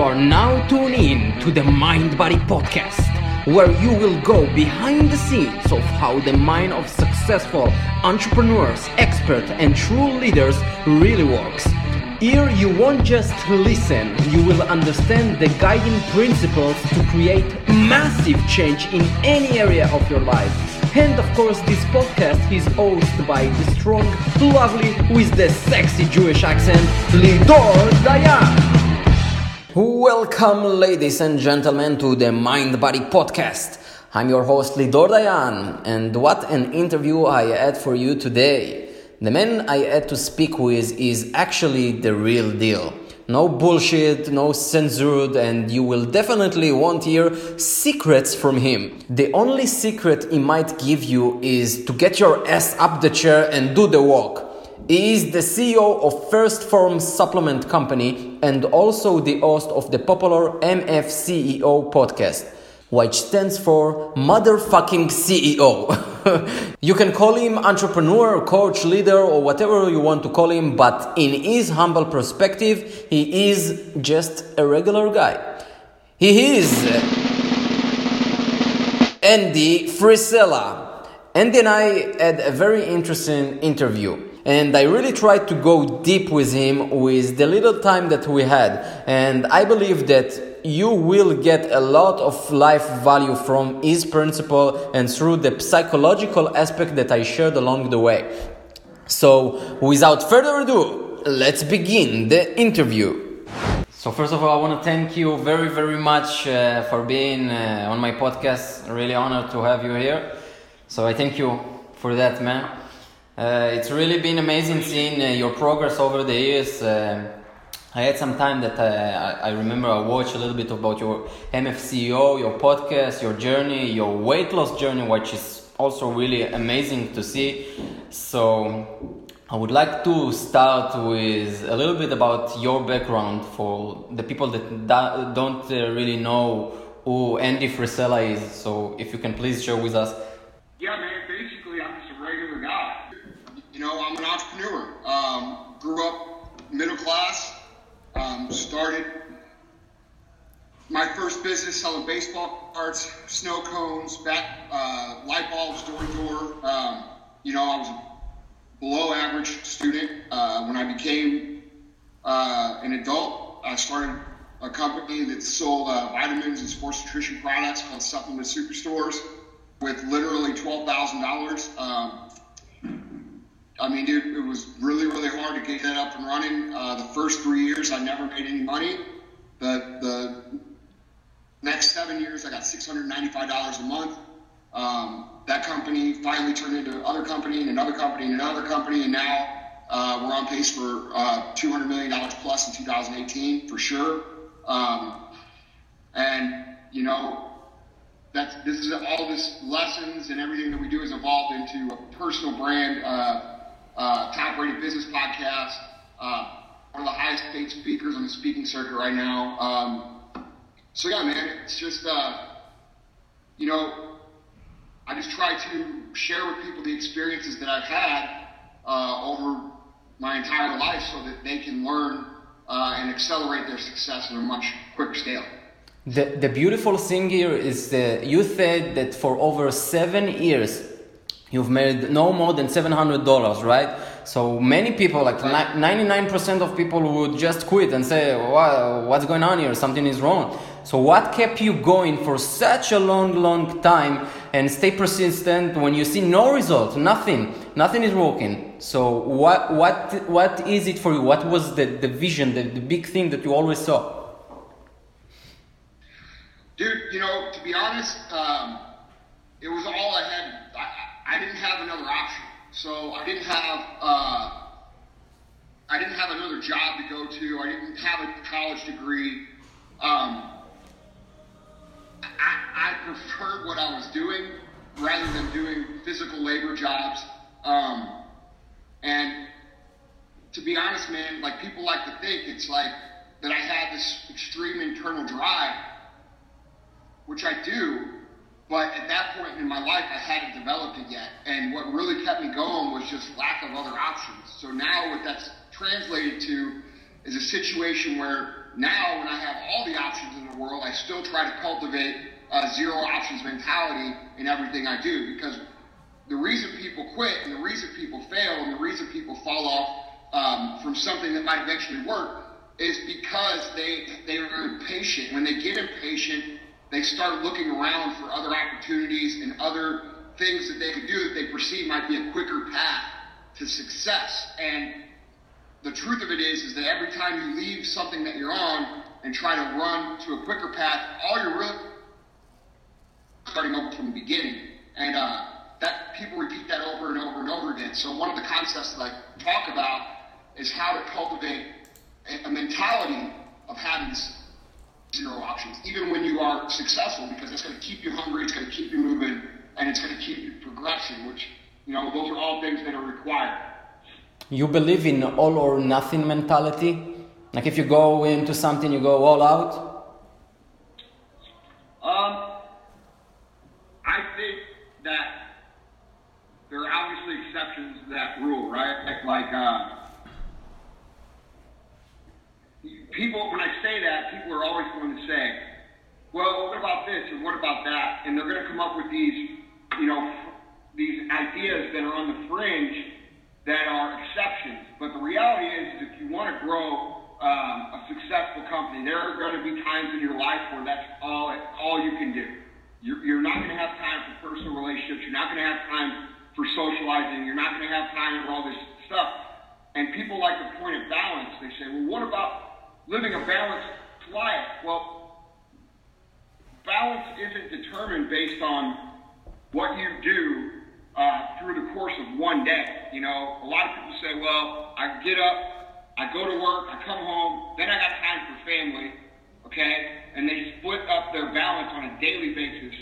You are now tuned in to the Mind Body Podcast, where you will go behind the scenes of how the mind of successful entrepreneurs, experts, and true leaders really works. Here, you won't just listen, you will understand the guiding principles to create massive change in any area of your life. And of course, this podcast is hosted by the strong, lovely, with the sexy Jewish accent, Lidor Dayan. Welcome, ladies and gentlemen, to the Mind Body Podcast. I'm your host, Lidor Dayan, and what an interview I had for you today. The man I had to speak with is actually the real deal. No bullshit, no censored, and you will definitely won't hear secrets from him. The only secret he might give you is to get your ass up the chair and do the walk. He is the CEO of First Form Supplement Company and also the host of the popular MFCEO podcast, which stands for Motherfucking CEO. you can call him entrepreneur, coach, leader, or whatever you want to call him, but in his humble perspective, he is just a regular guy. He is Andy Frisella. Andy and I had a very interesting interview and I really tried to go deep with him with the little time that we had. And I believe that you will get a lot of life value from his principle and through the psychological aspect that I shared along the way. So, without further ado, let's begin the interview. So, first of all, I want to thank you very, very much uh, for being uh, on my podcast. Really honored to have you here. So, I thank you for that, man. Uh, it's really been amazing seeing uh, your progress over the years. Uh, I had some time that uh, I, I, remember I watched a little bit about your MFCEO, your podcast, your journey, your weight loss journey, which is also really amazing to see. So I would like to start with a little bit about your background for the people that don't uh, really know who Andy Frisella is. So if you can please share with us. Yeah, man. Basically, I'm just a regular guy you know, I'm an entrepreneur. Um, grew up middle class. Um, started my first business selling baseball cards, snow cones, back, uh, light bulbs, door to door. Um, you know, I was a below average student. Uh, when I became uh, an adult, I started a company that sold uh, vitamins and sports nutrition products called Supplement Superstores with literally $12,000. I mean, dude, it was really, really hard to get that up and running. Uh, the first three years, I never made any money. The the next seven years, I got six hundred ninety-five dollars a month. Um, that company finally turned into another company and another company and another company, and now uh, we're on pace for uh, two hundred million dollars plus in 2018 for sure. Um, and you know, that's this is all this lessons and everything that we do has evolved into a personal brand. Uh, uh, top rated business podcast, uh, one of the highest paid speakers on the speaking circuit right now. Um, so yeah, man, it's just, uh, you know, I just try to share with people the experiences that I've had uh, over my entire life so that they can learn uh, and accelerate their success on a much quicker scale. The, the beautiful thing here is that you said that for over seven years You've made no more than $700, right? So many people, like 99% of people would just quit and say, what's going on here? Something is wrong. So what kept you going for such a long, long time and stay persistent when you see no result, nothing, nothing is working. So what, what, what is it for you? What was the, the vision, the, the big thing that you always saw? Dude, you know, to be honest, um, it was all I had I didn't have another option. So I didn't have uh, I didn't have another job to go to. I didn't have a college degree. Um, I, I preferred what I was doing rather than doing physical labor jobs. Um, and to be honest, man, like people like to think it's like that I had this extreme internal drive, which I do, but at that point in my life, I hadn't developed it yet. And what really kept me going was just lack of other options. So now, what that's translated to is a situation where now when I have all the options in the world, I still try to cultivate a zero options mentality in everything I do because the reason people quit and the reason people fail and the reason people fall off um, from something that might eventually work is because they they are impatient. When they get impatient, they start looking around for other opportunities and other things that they could do that they perceive might be a quicker path to success. And the truth of it is, is that every time you leave something that you're on and try to run to a quicker path, all you're really starting over from the beginning. And uh, that people repeat that over and over and over again. So one of the concepts that I talk about is how to cultivate a, mentality of having zero options, even when you are successful, because it's going to keep you hungry, it's going to keep you moving, and it's going to keep you progressing, which, you know, those are all things that are required. You believe in all or nothing mentality? Like if you go into something, you go all out? Um, I think that there are obviously exceptions to that rule, right? Like, like uh, people, when I say that, people are always going to say, well, what about this and what about that? And they're going to come up with these, you know, these ideas that are on the fringe that are exceptions. But the reality is, is if you want to grow um, a successful company, there are going to be times in your life where that's all all you can do. You're, you're not going to have time for personal relationships. You're not going to have time for socializing. You're not going to have time for all this stuff. And people like the point of balance. They say, well, what about living a balanced life. Well, balance isn't determined based on what you do uh, through the course of one day. You know, a lot of people say, well, I get up, I go to work, I come home, then I got time for family, okay? And they split up their balance on a daily basis.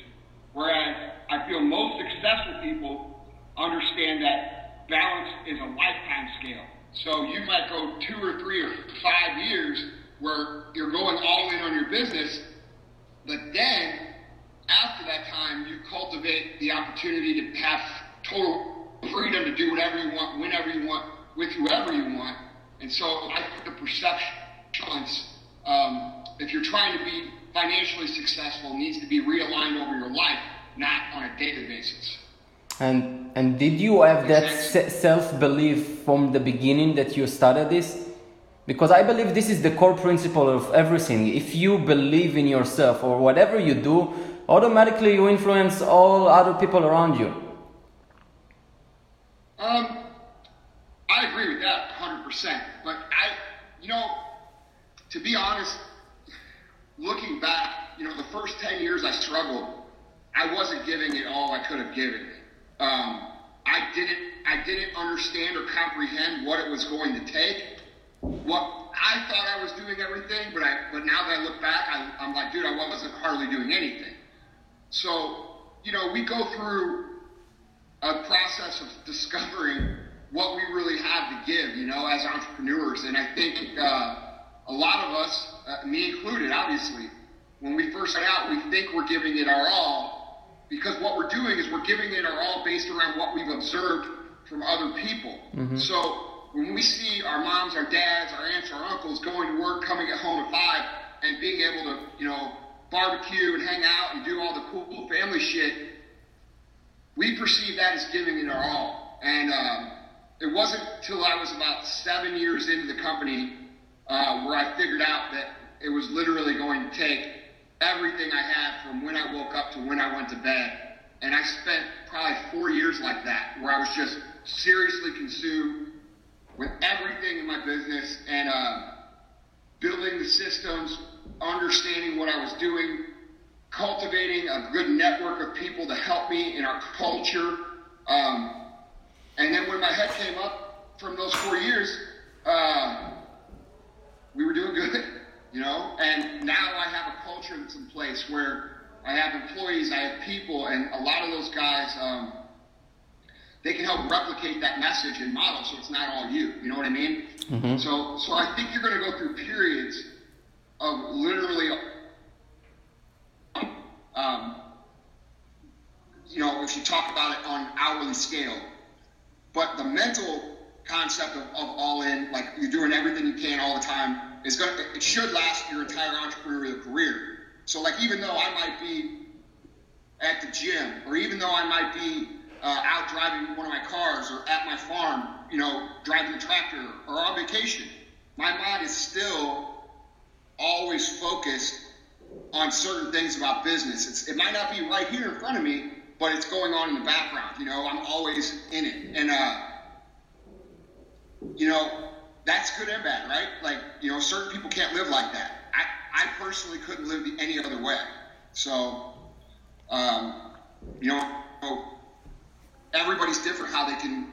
Whereas I feel most successful people understand that balance is a lifetime scale. So you might go two or three or five years where you're going all in on your business, but then after that time, you cultivate the opportunity to have total freedom to do whatever you want, whenever you want, with whoever you want. And so I think the perception, um, if you're trying to be financially successful, needs to be realigned over your life, not on a daily basis. And and did you have that self belief from the beginning that you started this? Because I believe this is the core principle of everything. If you believe in yourself or whatever you do, automatically you influence all other people around you. Um, I agree with that 100%. But I, you know, to be honest, looking back, you know, the first 10 years I struggled, I wasn't giving it all I could have given. Um, I didn't, I didn't understand or comprehend what it was going to take what I thought I was doing everything, but I but now that I look back, I, I'm like, dude, I wasn't hardly doing anything. So you know, we go through a process of discovering what we really have to give, you know, as entrepreneurs, and I think uh, a lot of us, uh, me included, obviously, when we first start out, we think we're giving it our all because what we're doing is we're giving it our all based around what we've observed from other people. Mm-hmm. So when we see our moms, our dads, our aunts, our uncles going to work, coming at home at five, and being able to, you know, barbecue and hang out and do all the cool, cool family shit, we perceive that as giving it our all. And um, it wasn't until I was about seven years into the company uh, where I figured out that it was literally going to take everything I had from when I woke up to when I went to bed. And I spent probably four years like that, where I was just seriously consumed with everything in my business and uh, building the systems, understanding what I was doing, cultivating a good network of people to help me in our culture. Um, and then when my head came up from those four years, uh, we were doing good, you know. And now I have a culture that's in place where I have employees, I have people, and a lot of those guys. Um, they can help replicate that message and model so it's not all you. You know what I mean? Mm-hmm. So, so I think you're going to go through periods of literally, um, you know, if you talk about it on hourly scale, but the mental concept of, of all in, like you're doing everything you can all the time, is going to, it should last your entire entrepreneurial career. So, like, even though I might be at the gym, or even though I might be uh, out driving one of my cars, or at my farm, you know, driving the tractor, or on vacation, my mind is still always focused on certain things about business. It's, it might not be right here in front of me, but it's going on in the background. You know, I'm always in it, and uh, you know, that's good and bad, right? Like, you know, certain people can't live like that. I, I personally couldn't live any other way. So, um, you know, everybody's different how they can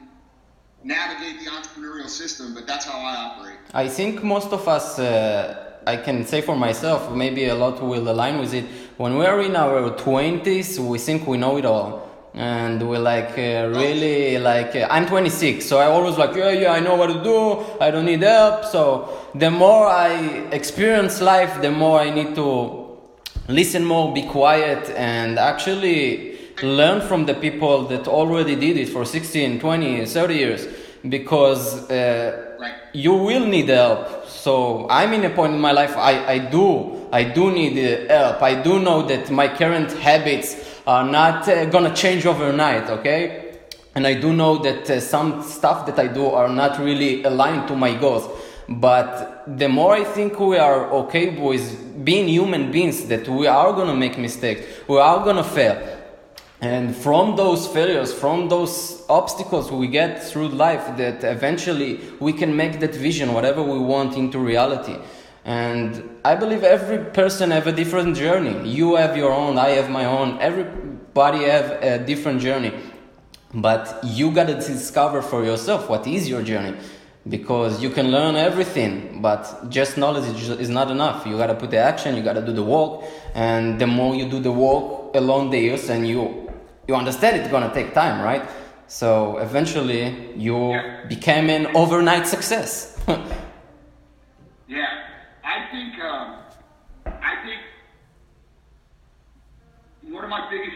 navigate the entrepreneurial system, but that's how I operate. I think most of us, uh, I can say for myself, maybe a lot will align with it. When we're in our 20s, we think we know it all and we're like uh, really like uh, i'm 26 so i always like yeah yeah i know what to do i don't need help so the more i experience life the more i need to listen more be quiet and actually learn from the people that already did it for 16 20 30 years because uh, right. you will need help so i'm in a point in my life i, I do i do need uh, help i do know that my current habits are not uh, gonna change overnight, okay? And I do know that uh, some stuff that I do are not really aligned to my goals. But the more I think we are okay with being human beings, that we are gonna make mistakes, we are gonna fail. And from those failures, from those obstacles we get through life, that eventually we can make that vision, whatever we want, into reality. And I believe every person have a different journey. You have your own, I have my own. Everybody have a different journey. But you got to discover for yourself what is your journey because you can learn everything but just knowledge is not enough you got to put the action you got to do the work and the more you do the work along the years and you you understand it's going to take time right so eventually you yeah. became an overnight success yeah I think um, I think one of my biggest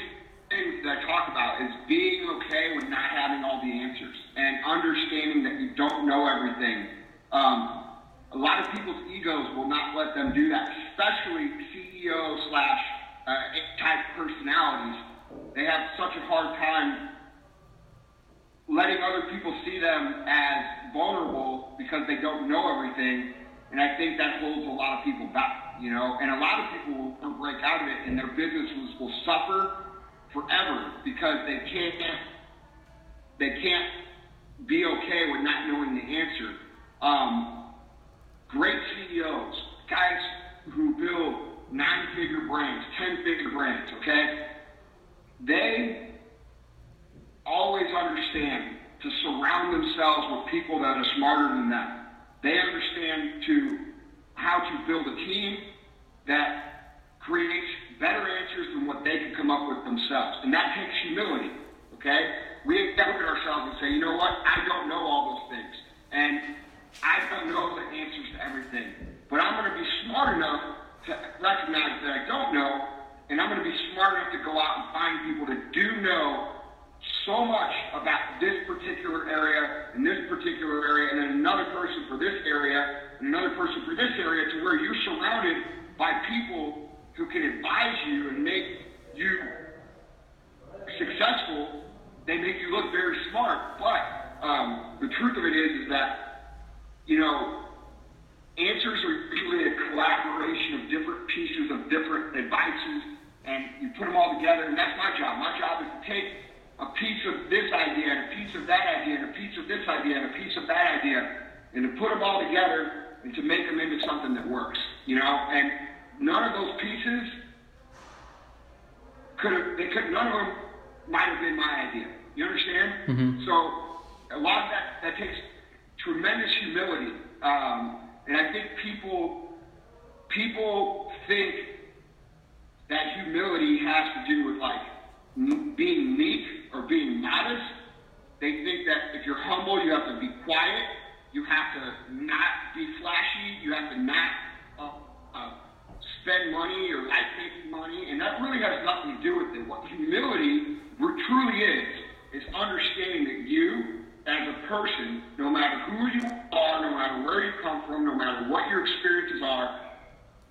things that I talk about is being okay with not having all the answers and understanding that you don't know everything. Um, a lot of people's egos will not let them do that, especially CEO slash uh, type personalities. They have such a hard time letting other people see them as vulnerable because they don't know everything and I think that holds a lot of people back, you know. And a lot of people will break out of it, and their businesses will suffer forever because they can't they can't be okay with not knowing the answer. Um, great CEOs, guys who build nine-figure brands, ten-figure brands, okay, they always understand to surround themselves with people that are smarter than them they understand to how to build a team that creates better answers than what they can come up with themselves. And that takes humility, okay? We have look at ourselves and say, you know what? I don't know all those things. And I don't know the answers to everything. But I'm going to be smart enough to recognize that I don't know, and I'm going to be smart enough to go out and find people that do know so much about this particular area and this particular area, and then another person for this area, and another person for this area, to where you're surrounded by people who can advise you and make you successful. They make you look very smart, but um, the truth of it is, is that you know answers are usually a collaboration of different pieces of different advices, and you put them all together, and that's my job. My job is to take a piece of this idea and a piece of that idea and a piece of this idea and a piece of that idea and to put them all together and to make them into something that works, you know? And none of those pieces could have, they could, none of them might have been my idea. You understand? Mm-hmm. So a lot of that, that takes tremendous humility. Um, and I think people, people think that humility has to do with like being meek or being modest. They think that if you're humble, you have to be quiet. You have to not be flashy. You have to not uh, uh, spend money or like making money. And that really has nothing to do with it. What humility truly is, is understanding that you, as a person, no matter who you are, no matter where you come from, no matter what your experiences are,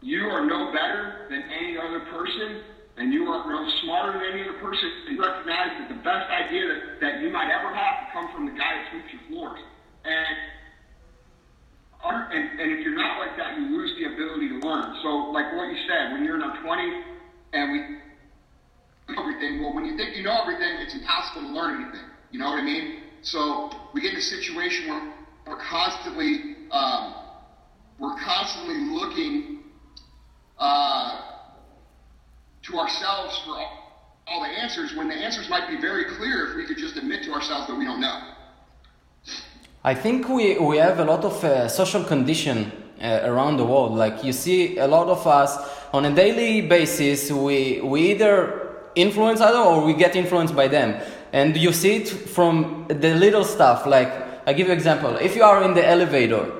you are no better than any other person, and you are no smarter than any other person. You recognize that the best idea that, that you might ever have come from the guy that sweeps your floors. And, and, and if you're not like that, you lose the ability to learn. So, like what you said, when you're in our 20s and we everything, well, when you think you know everything, it's impossible to learn anything. You know what I mean? So we get in a situation where we're constantly um, we're constantly looking uh, to ourselves for all, all the answers when the answers might be very clear if we could just admit to ourselves that we don't know. I think we, we have a lot of uh, social condition uh, around the world. Like you see, a lot of us on a daily basis, we, we either influence other or we get influenced by them. And you see it from the little stuff. Like I give you example. If you are in the elevator,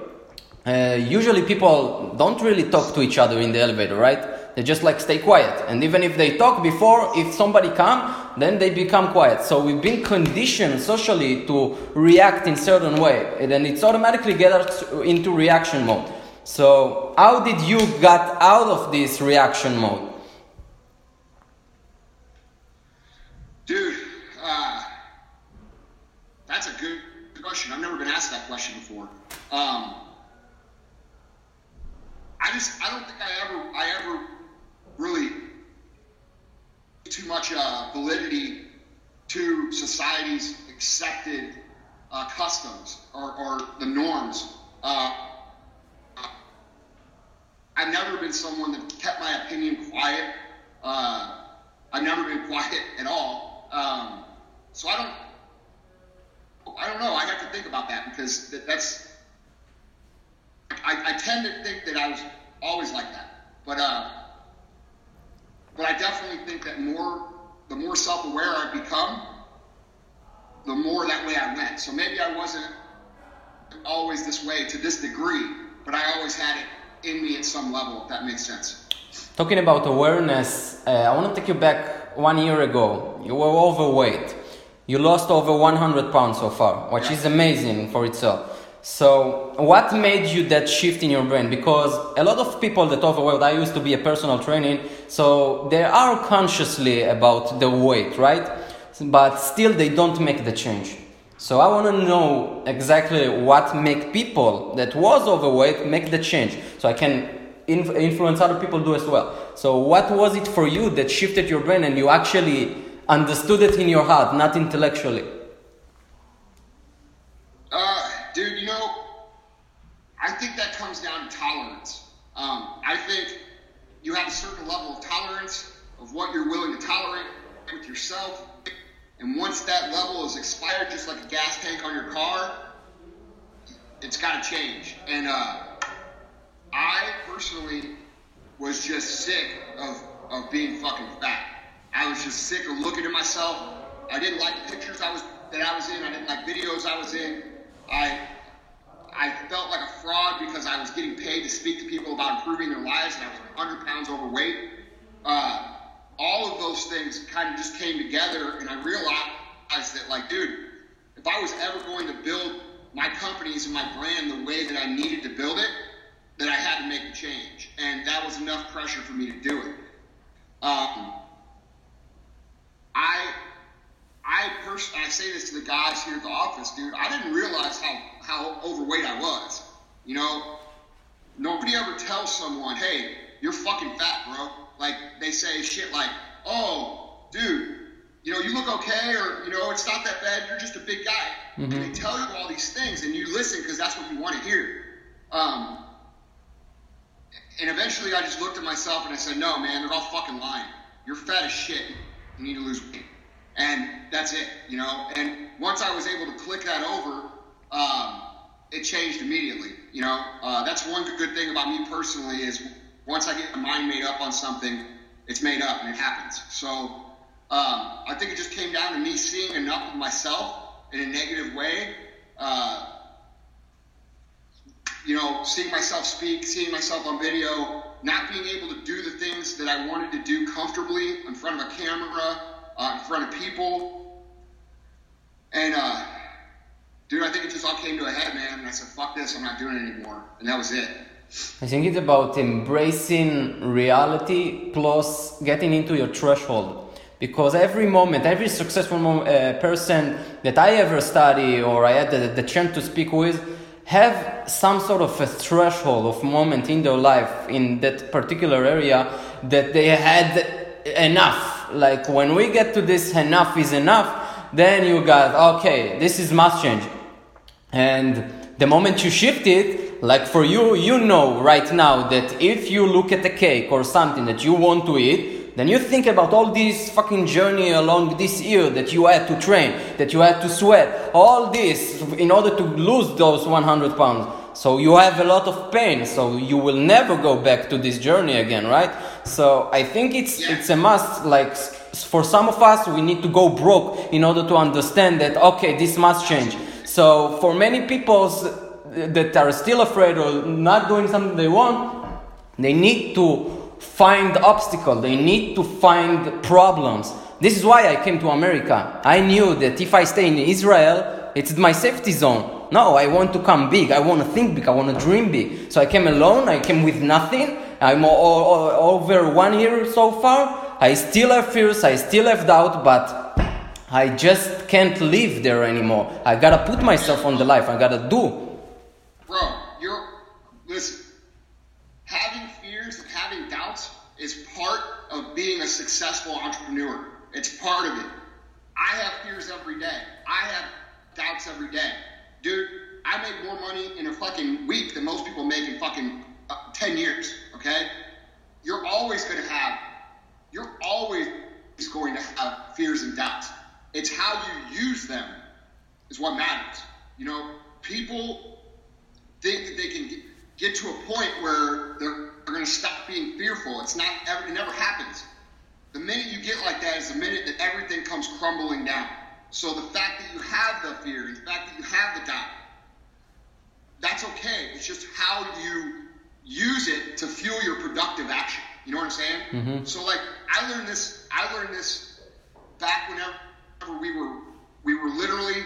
uh, usually people don't really talk to each other in the elevator, right? They just like stay quiet. And even if they talk before, if somebody come, then they become quiet. So we've been conditioned socially to react in certain way, and then it's automatically get us into reaction mode. So how did you got out of this reaction mode? Dude, uh, that's a good question. I've never been asked that question before. Um, I just, I don't think I ever, I ever really too much uh, validity to society's accepted uh, customs or, or, the norms. Uh, I've never been someone that kept my opinion quiet. Uh, I've never been quiet at all. Um, so I don't, I don't know. I have to think about that because that's. I, I tend to think that I was always like that, but uh, but I definitely think that more, the more self-aware I've become, the more that way I went. So maybe I wasn't always this way to this degree, but I always had it in me at some level, if that makes sense. Talking about awareness, uh, I want to take you back one year ago. You were overweight. You lost over 100 pounds so far, which yeah. is amazing for itself. So, what made you that shift in your brain? Because a lot of people that overweight, I used to be a personal training, so they are consciously about the weight, right? But still, they don't make the change. So I want to know exactly what make people that was overweight make the change, so I can inf- influence other people do as well. So what was it for you that shifted your brain and you actually understood it in your heart, not intellectually? Dude, you know, I think that comes down to tolerance. Um, I think you have a certain level of tolerance of what you're willing to tolerate with yourself. And once that level is expired, just like a gas tank on your car, it's got to change. And uh, I personally was just sick of, of being fucking fat. I was just sick of looking at myself. I didn't like the pictures I was that I was in. I didn't like videos I was in. I I felt like a fraud because I was getting paid to speak to people about improving their lives, and I was 100 pounds overweight. Uh, all of those things kind of just came together, and I realized that, like, dude, if I was ever going to build my companies and my brand the way that I needed to build it, that I had to make a change, and that was enough pressure for me to do it. Um, I I personally, I say this to the guys here at the office, dude. I didn't realize how how overweight I was. You know, nobody ever tells someone, "Hey, you're fucking fat, bro." Like they say shit like, "Oh, dude, you know, you look okay," or you know, it's not that bad. You're just a big guy. Mm-hmm. And they tell you all these things, and you listen because that's what you want to hear. Um, and eventually, I just looked at myself and I said, "No, man, they're all fucking lying. You're fat as shit. You need to lose weight." and that's it, you know. And once I was able to click that over, um, it changed immediately. You know, uh, that's one good thing about me personally is once I get my mind made up on something, it's made up and it happens. So um, I think it just came down to me seeing enough of myself in a negative way. Uh, you know, seeing myself speak, seeing myself on video, not being able to do the things that I wanted to do comfortably in front of a camera, uh, in front of people. And uh, dude, I think it just all came to a head, man. And I said, fuck this, I'm not doing it anymore. And that was it. I think it's about embracing reality plus getting into your threshold. Because every moment, every successful uh, person that I ever study or I had the, the chance to speak with have some sort of a threshold of moment in their life in that particular area that they had enough. Like when we get to this enough is enough, then you got okay, this is must change. And the moment you shift it, like for you, you know right now that if you look at a cake or something that you want to eat, then you think about all this fucking journey along this year that you had to train, that you had to sweat, all this in order to lose those 100 pounds. So you have a lot of pain, so you will never go back to this journey again, right? So I think it's Yeah. it's a must. Like for some of us, we need to go broke in order to understand that okay, this must change. So for many people that are still afraid or not doing something they want, they need to find obstacles. They need to find problems. This is why I came to America. I knew that if I stay in Israel, it's my safety zone. No, I want to come big. I want to think big. I want to dream big. So I came alone. I came with nothing. I'm o- o- over one year so far. I still have fears. I still have doubt, but I just can't live there anymore. I gotta put myself on the life. I gotta do. Bro, you're, listen, having fears and having doubts is part of being a successful entrepreneur. It's part of it. I have fears every day. I have doubts every day. Dude, I make more money in a fucking week than most people make in fucking uh, 10 years, okay? You're always to have, you're always going to have fears and doubts. It's how you use them is what matters. You know, people think that they can get, to a point where they're, they're going to stop being fearful. It's not, ever, it never happens. The minute you get like that is the minute that everything comes crumbling down. So the fact that you have the fear, the fact that you have the doubt, that's okay. It's just how you use it to fuel your productive action. You know what I'm saying? Mm-hmm. So like I learned this, I learned this back whenever we were we were literally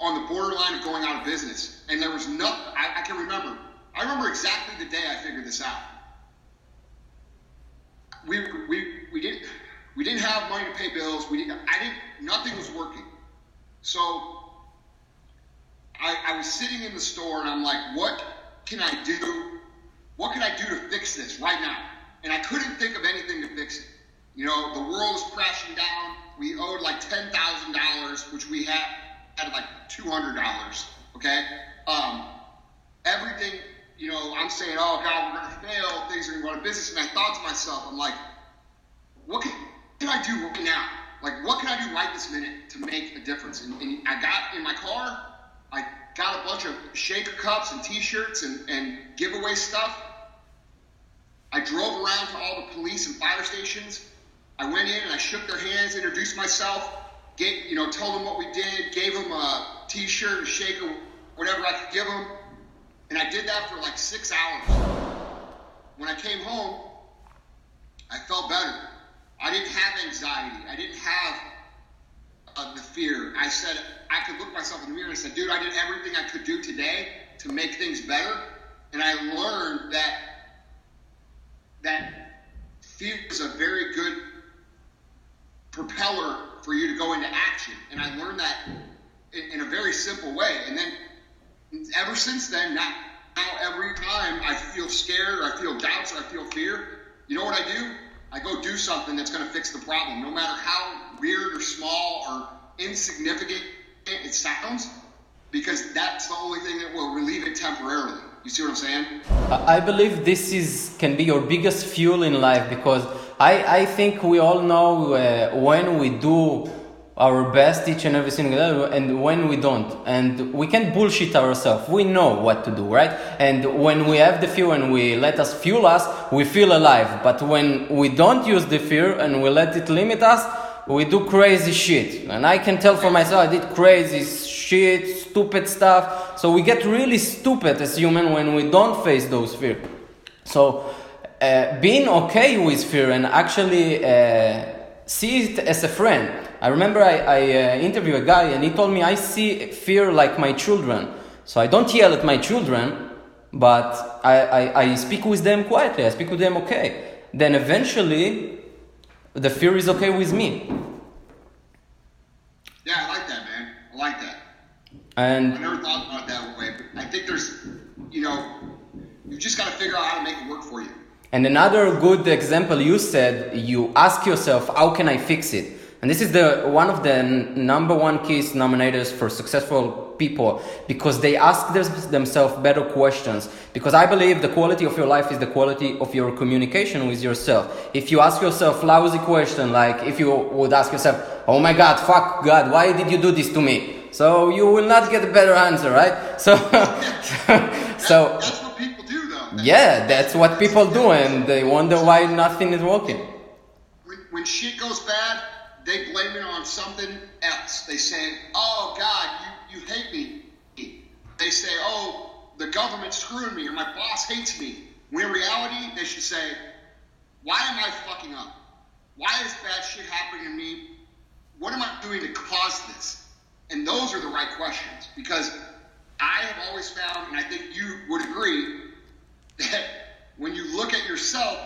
on the borderline of going out of business, and there was no. I, I can remember. I remember exactly the day I figured this out. We we we didn't we didn't have money to pay bills. We didn't. I didn't. Nothing was working. So I, I was sitting in the store and I'm like, what can I do? What can I do to fix this right now? And I couldn't think of anything to fix it. You know, the world is crashing down. We owed like ten thousand dollars, which we had had like two hundred dollars. Okay, um, everything. You know, I'm saying, oh God, we're gonna fail. Things are gonna go out of business. And I thought to myself, I'm like, what can, can I do right now? Like, what can I do right this minute to make a difference? And, and I got in my car, I got a bunch of shaker cups and t-shirts and, and giveaway stuff. I drove around to all the police and fire stations. I went in and I shook their hands, introduced myself, you know, told them what we did, gave them a t-shirt, a shaker, whatever I could give them. And I did that for like six hours. When I came home, I felt better. I didn't have anxiety. I didn't have uh, the fear. I said, I could look myself in the mirror and I said, dude, I did everything I could do today to make things better. And I learned that that fear is a very good propeller for you to go into action. And I learned that in, in a very simple way. And then ever since then, now, now every time I feel scared or I feel doubts or I feel fear, you know what I do? I go do something that's going to fix the problem, no matter how weird or small or insignificant it sounds, because that's the only thing that will relieve it temporarily. You see what I'm saying? I I believe this is can be your biggest fuel in life because I, I think we all know uh, when we do our best each and every single day and when we don't. And we can't bullshit ourselves. We know what to do right? And when we have the fear and we let us fuel us we feel alive. But when we don't use the fear and we let it limit us we do crazy shit. And i can tell for myself i did crazy shit stupid stuff. So we get really stupid as human when we don't face those fear. So uh, being okay with fear and actually uh, see it as a friend I remember I, I uh, interviewed a guy and he told me I see fear like my children. So I don't yell at my children, but I, I, I speak with them quietly. I speak with them okay. Then eventually, the fear is okay with me. Yeah, I like that, man. I like that. And I never thought about it that way, but I think there's, you know, you just got to figure out how to make it work for you. And another good example you said, you ask yourself, how can I fix it? And this is the one of the number one keys nominators for successful people because they ask themselves better questions. Because I believe the quality of your life is the quality of your communication with yourself. If you ask yourself lousy question like if you would ask yourself, "Oh my God, fuck God, why did you do this to me?" So you will not get a better answer, right? So, so That's yeah, that's what people do, and they wonder why nothing is working. When, shit goes bad, they blame it on something else. They say, "Oh God, you, you hate me." They say, "Oh, the government screwed me," or "My boss hates me." When in reality, they should say, "Why am I fucking up? Why is bad shit happening to me? What am I doing to cause this?" And those are the right questions because I have always found, and I think you would agree, that when you look at yourself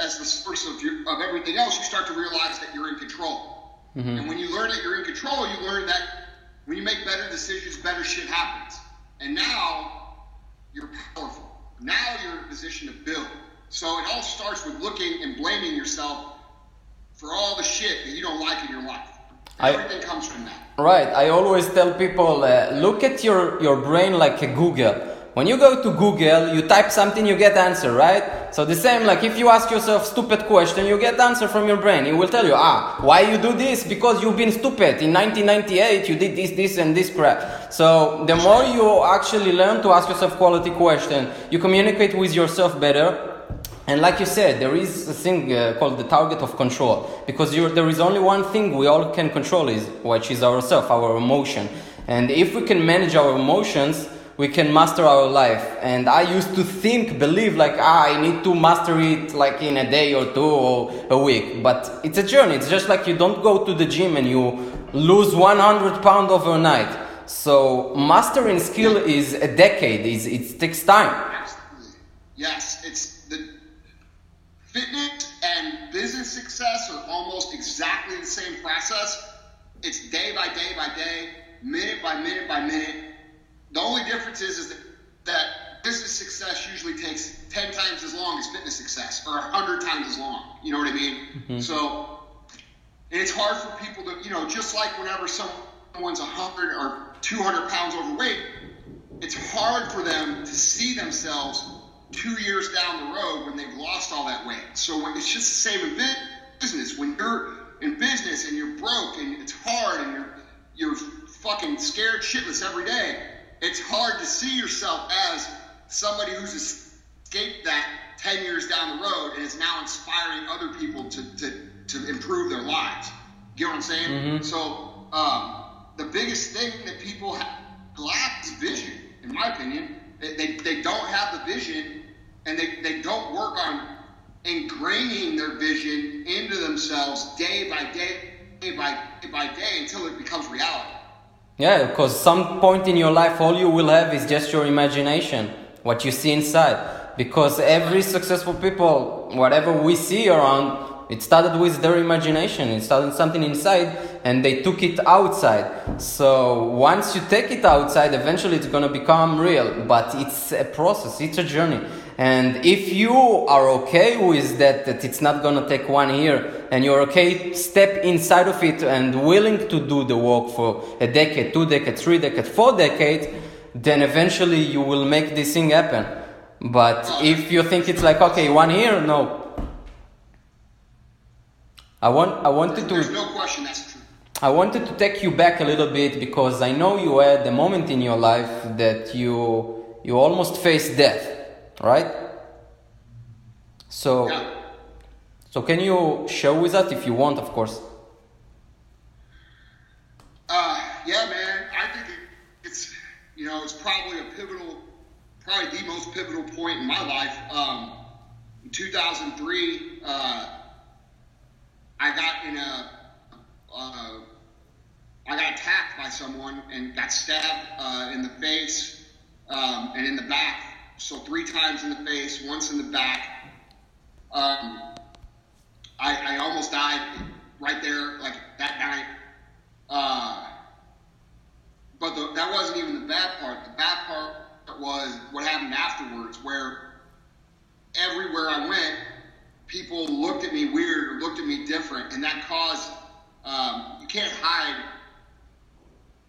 as the source of, your, of everything else, you start to realize that you're in control. And when you learn that you're in control, you learn that when you make better decisions, better shit happens. And now you're powerful. Now you're in a position to build. So it all starts with looking and blaming yourself for all the shit that you don't like in your life. I- Everything comes from that. Right. I always tell people uh, look at your, your brain like a Google. When you go to Google, you type something, you get answer, right? So the same, like if you ask yourself stupid question, you get answer from your brain. It will tell you, ah, why you do this? Because you've been stupid. In 1998, you did this, this, and this crap. So the more you actually learn to ask yourself quality question, you communicate with yourself better, and like you said, there is a thing uh, called the target of control because there is only one thing we all can control is which is ourself, our emotion. And if we can manage our emotions, we can master our life. And I used to think, believe like ah, I need to master it like in a day or two or a week. But it's a journey. It's just like you don't go to the gym and you lose 100 pounds overnight. So mastering skill is a decade. Is it takes time. Yes, it's the fitness and business success are almost exactly the same process. It's day by day by day, minute by minute by minute. The only difference is, is that, that business success usually takes 10 times as long as fitness success, or 100 times as long. You know what I mean? Mm-hmm. So, and it's hard for people to, you know, just like whenever someone's 100 or 200 pounds overweight, it's hard for them to see themselves two years down the road when they've lost all that weight. So when, it's just the same in business. When you're in business and you're broke and it's hard and you're you're fucking scared shitless every day, it's hard to see yourself as somebody who's escaped that 10 years down the road and is now inspiring other people to, to, to improve their lives. You know what I'm saying? So um, the biggest thing that people ha- lack is vision, in my opinion. They, they, they don't have the vision and they, they don't work on ingraining their vision into themselves day by day, day by day by day until it becomes reality. Yeah, because some point in your life, all you will have is just your imagination, what you see inside. Because every successful people, whatever we see around, it started with their imagination. It started something inside, and they took it outside. So once you take it outside, eventually it's gonna become real. But it's a process. It's a journey. And if you are okay with that, that it's not gonna take one year, and you're okay, step inside of it and willing to do the work for a decade, two decades, three decades, four decades, then eventually you will make this thing happen. But if you think it's like okay, one year, no. I want, I wanted There's to. no question that's true. I wanted to take you back a little bit because I know you had a moment in your life that you you almost faced death, right? So Yeah. so can you share with us if you want, of course? Uh, yeah, man. I think it's you know it's probably a pivotal, probably the most pivotal point in my life. Um, in 2003, uh, I got in a uh, I got attacked by someone and got stabbed uh, in the face um, and in the back. So three times in the face, once in the back. Um, I, I almost died right there, like that night. Uh, but the, that wasn't even the bad part. The bad part was what happened afterwards, where everywhere I went, people looked at me weird or looked at me different, and that caused um, you can't hide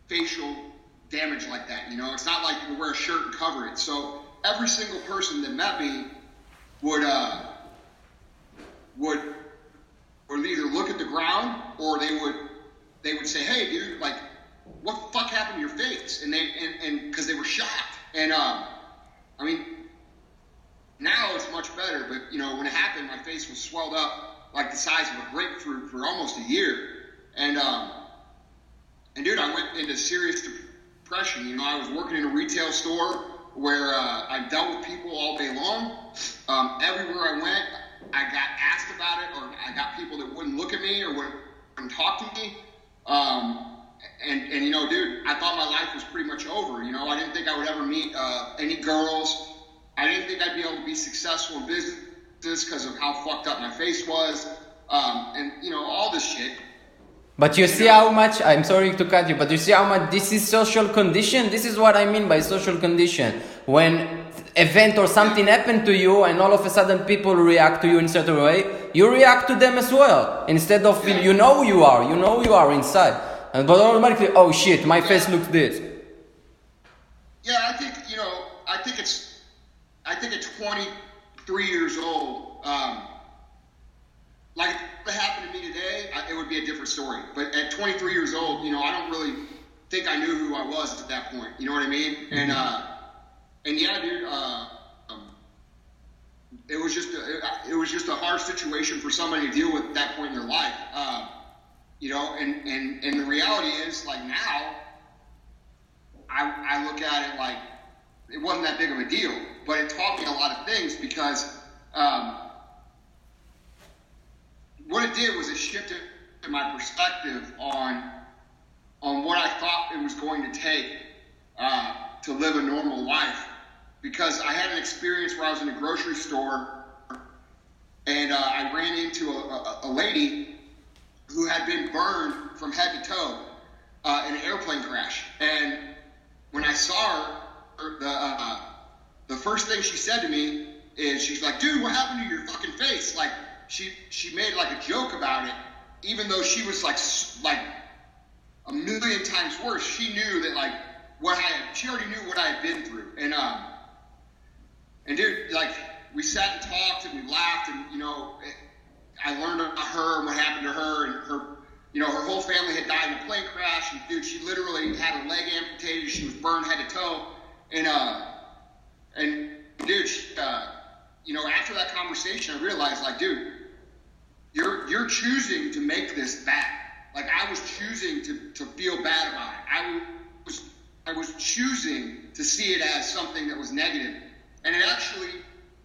facial damage like that. You know, it's not like you wear a shirt and cover it. So every single person that met me would uh, would would either look at the ground or they would they would say, "Hey, dude, like, what the fuck happened to your face?" And they and and because they were shocked. And um, I mean, now it's much better, but you know, when it happened, my face was swelled up like the size of a grapefruit for almost a year. And um, and dude, I went into serious depression. You know, I was working in a retail store where uh, I dealt with people all day long. Um, everywhere I went, I got asked about it, or I got people that wouldn't look at me or wouldn't talk to me. Um, and, and you know, dude, I thought my life was pretty much over. You know, I didn't think I would ever meet uh, any girls. I didn't think I'd be able to be successful in business because of how fucked up my face was, um, and you know, all this shit. But you see how much, I'm sorry to cut you, but you see how much this is social condition? This is what I mean by social condition. When event or something happened to you and all of a sudden people react to you in a certain way, you react to them as well. Instead of, feel, you know you are, you know you are inside. And but automatically, oh shit, my face looks this. Yeah, I think, you know, I think it's, think at 23 years old, um, like if it happened to me today, I, it would be a different story. But at 23 years old, you know, I don't really think I knew who I was at that point. You know what I mean? And uh, and yeah, dude, uh, um, it was just a, it, it, was just a hard situation for somebody to deal with at that point in their life. Uh, you know, and and and the reality is, like now, I I look at it like it wasn't that big of a deal, but it taught me a lot of things because. Um, what it did was it shifted my perspective on on what I thought it was going to take uh, to live a normal life. Because I had an experience where I was in a grocery store and uh, I ran into a, a, a, lady who had been burned from head to toe uh, in an airplane crash. And when I saw her, the uh, the first thing she said to me is, "She's like, dude, what happened to your fucking face? Like, she she made like a joke about it, even though she was like like a million times worse. She knew that like what I had, she already knew what I had been through, and um, and dude, like we sat and talked and we laughed, and you know, I learned about her and what happened to her, and her, you know, her whole family had died in a plane crash, and dude, she literally had her leg amputated, she was burned head to toe, and uh, and dude, uh, you know, after that conversation, I realized like, dude you're you're choosing to make this bad. Like I was choosing to, to feel bad about it. I was I was choosing to see it as something that was negative. And it actually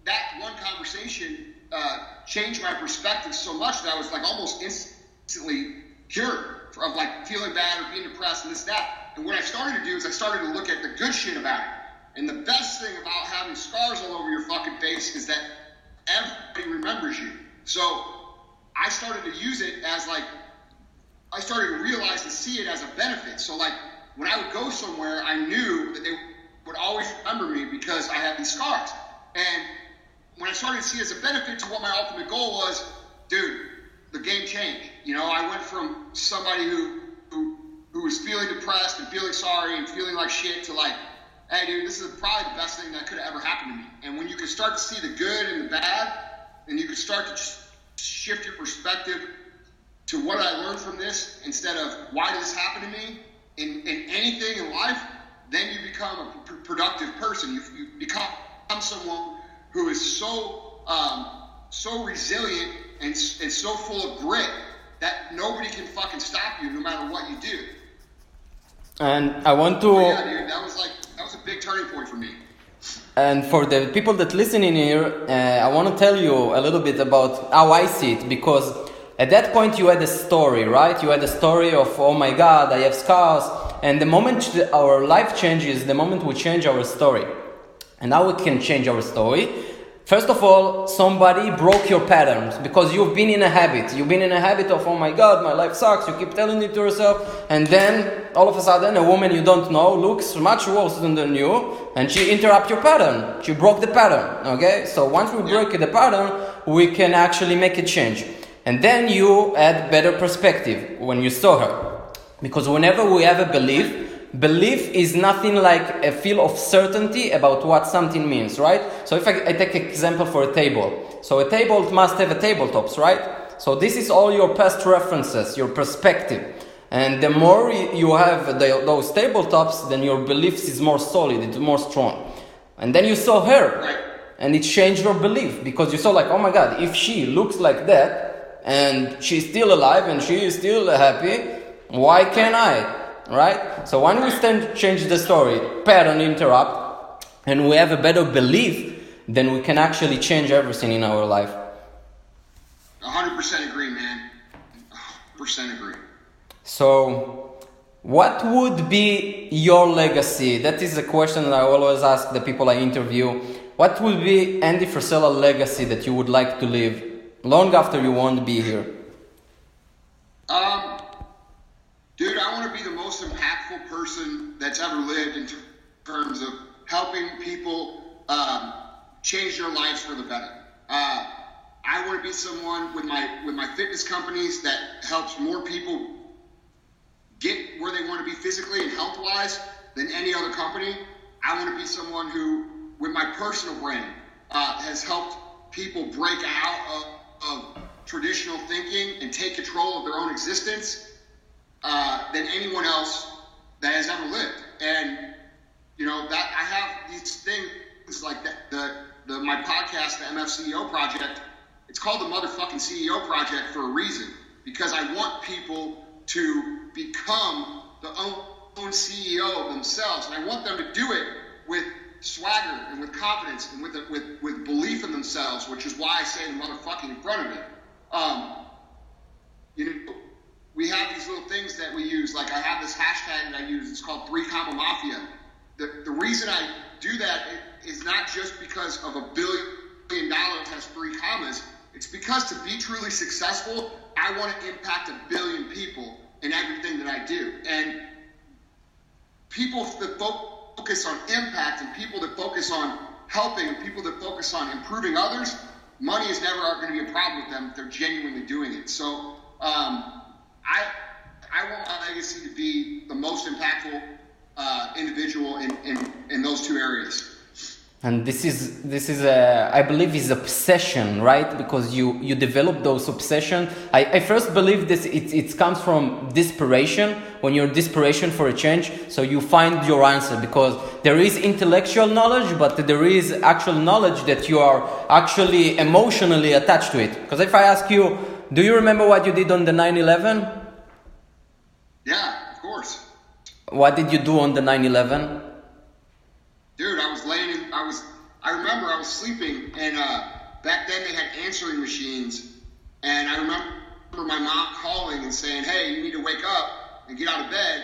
that one conversation uh, changed my perspective so much that I was like almost instantly cured of like feeling bad or being depressed and this that. And what I started to do is I started to look at the good shit about it. And the best thing about having scars all over your fucking face is that everybody remembers you. So I started to use it as like, I started to realize and see it as a benefit. So like, when I would go somewhere, I knew that they would always remember me because I had these scars. And when I started to see it as a benefit to what my ultimate goal was, dude, the game changed. You know, I went from somebody who who who was feeling depressed and feeling sorry and feeling like shit to like, hey, dude, this is probably the best thing that could have ever happened to me. And when you can start to see the good and the bad, and you can start to just shift your perspective to what I learned from this instead of why did this happen to me in, in anything in life, then you become a pr- productive person. You, you, become someone who is so um, so resilient and, and so full of grit that nobody can fucking stop you no matter what you do. And I want to. Oh, yeah, dude, that was like that was a big turning point for me. And for the people that listen in here, uh, I want to tell you a little bit about how I see it because at that point you had a story, right? You had a story of, oh my God, I have scars. And the moment our life changes, the moment we change our story. And now we can change our story. First of all, somebody broke your patterns because you've been in a habit. You've been in a habit of, oh my God, my life sucks. You keep telling it to yourself. And then all of a sudden, a woman you don't know looks much worse than you and she interrupt your pattern. She broke the pattern. Okay? So once we break the pattern, we can actually make a change. And then you add better perspective when you saw her. Because whenever we have a belief, belief is nothing like a feel of certainty about what something means, right? So if I, I take example for a table. So a table must have a tabletops, right? So this is all your past references, your perspective. And the more you have the, those tabletops, then your beliefs is more solid, it's more strong. And then you saw her, and it changed your belief because you saw like, oh my God, if she looks like that, and she's still alive and she is still happy, why can't I? Right? So when we stand, change the story, pattern interrupt, and we have a better belief, then we can actually change everything in our life. 100% agree, man. 100% agree. So, what would be your legacy? That is a question that I always ask the people I interview. What would be Andy Frisella legacy that you would like to leave long after you won't be here? Um, dude, I want to be the most impactful person that's ever lived in terms of helping people um, change their lives for the better. Uh, I want to be someone with my with my fitness companies that helps more people get where they want to be physically and health wise than any other company. I want to be someone who, with my personal brand, uh, has helped people break out of of traditional thinking and take control of their own existence uh, than anyone else that has ever lived. And you know that I have these things like the, the, the my podcast, the MF CEO Project. It's called the motherfucking CEO Project for a reason because I want people to become the own, own CEO of themselves, and I want them to do it with swagger and with confidence and with, with, with belief in themselves, which is why I say the motherfucking in front of it. Um, you know, we have these little things that we use. Like I have this hashtag that I use. It's called Three Comma Mafia. The, the reason I do that is not just because of a billion dollars has three commas. It's because to be truly successful, I want to impact a billion people in everything that I do. And people that focus on impact and people that focus on helping and people that focus on improving others, money is never going to be a problem with them if they're genuinely doing it. So um, I I want my legacy to be the most impactful uh, individual in, in, in those two areas. And this is this is a i believe is obsession right? Because you you develop those obsession. I, I first believe this it, it comes from desperation. When you're desperation for a change so you find your answer because there is intellectual knowledge but there is actual knowledge that you are actually emotionally attached to it. Because if i ask you do you remember what you did on the 9-11 yeah of course what did you do on the 9-11 dude i was laying I was, I remember I was sleeping, and uh, back then they had answering machines, and I remember my mom calling and saying, "Hey, you need to wake up and get out of bed."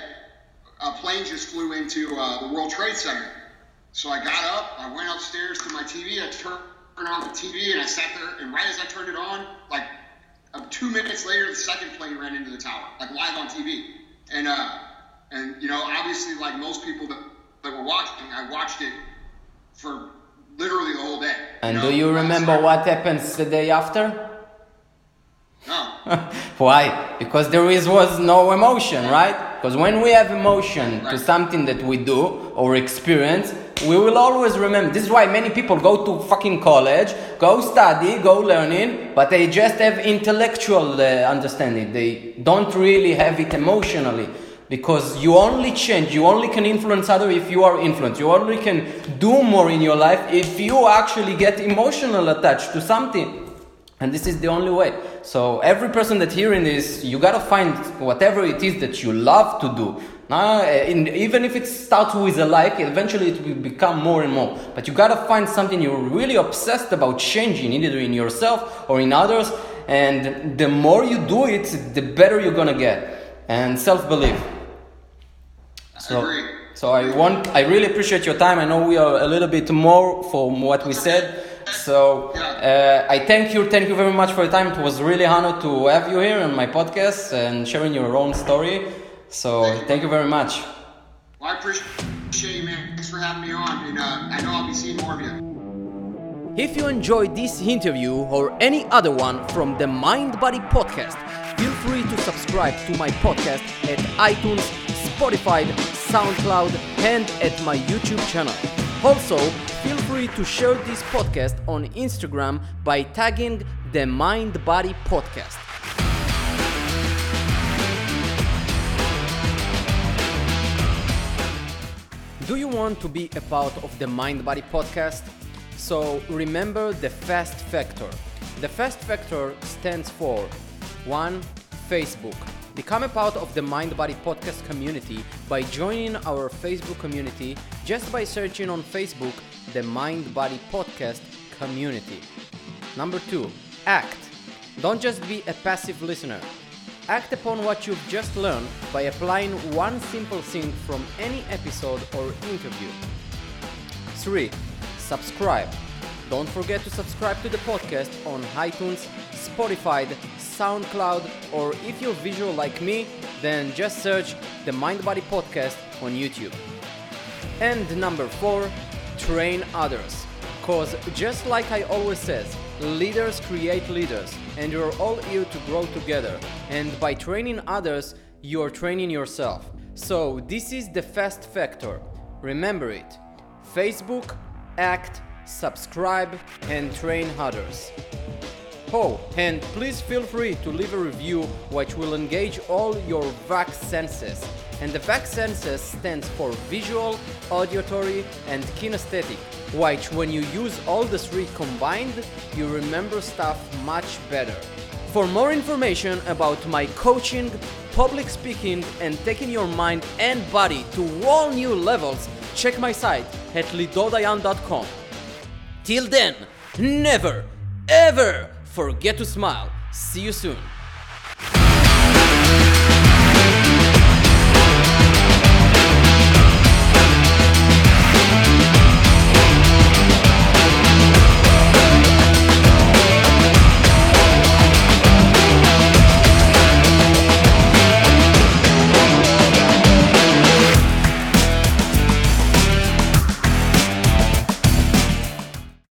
A plane just flew into uh, the World Trade Center. So I got up, I went upstairs to my TV, I turned on the TV, and I sat there. And right as I turned it on, like uh, two minutes later, the second plane ran into the tower, like live on TV. And uh, and you know, obviously, like most people that, that were watching, I watched it for literally the whole day. And you know? do you remember what happens the day after? No. Why? Because there is was no emotion, right? Because when we have emotion right. to something that we do or experience, we will always remember. This is why many people go to fucking college, go study, go learning, but they just have intellectual uh, understanding. They don't really have it emotionally because you only change you only can influence other if you are influenced you only can do more in your life if you actually get emotional attached to something and this is the only way so every person that hearing this you gotta find whatever it is that you love to do now, in, even if it starts with a like, eventually it will become more and more. But you gotta find something you're really obsessed about changing, either in yourself or in others, and the more you do it, the better you're gonna get. And self belief. So, Agreed. so I want, I really appreciate your time. I know we are a little bit more from what we said. So uh, I thank you, thank you very much for your time. It was really honored to have you here on my podcast and sharing your own story. So thank you very much. Well, I appreciate you, man. Thanks for having me on, and uh, I know I'll be seeing more of you. If you enjoyed this interview or any other one from the Mind Body Podcast, feel free to subscribe to my podcast at iTunes, Spotify, SoundCloud, and at my YouTube channel. Also, feel free to share this podcast on Instagram by tagging the Mind Body Podcast. Do you want to be a part of the Mind Body podcast? So remember the FAST factor. The FAST factor stands for 1. Facebook. Become a part of the Mind Body podcast community by joining our Facebook community just by searching on Facebook the Mind Body podcast community. Number 2. Act. Don't just be a passive listener. Act upon what you've just learned by applying one simple thing from any episode or interview. 3. Subscribe. Don't forget to subscribe to the podcast on iTunes, Spotify, SoundCloud, or if you're visual like me, then just search the Mind Body Podcast on YouTube. And number 4, train others. Cause just like I always says, leaders create leaders, and you're all here to grow together. And by training others, you're training yourself. So this is the fast factor. Remember it. Facebook, act, subscribe, and train others. Oh, and please feel free to leave a review which will engage all your VAC senses. And the VAC senses stands for visual, auditory, and kinesthetic, which when you use all the three combined, you remember stuff much better. For more information about my coaching, public speaking, and taking your mind and body to all new levels, check my site at lidodayan.com. Till then, never, ever forget to smile. See you soon.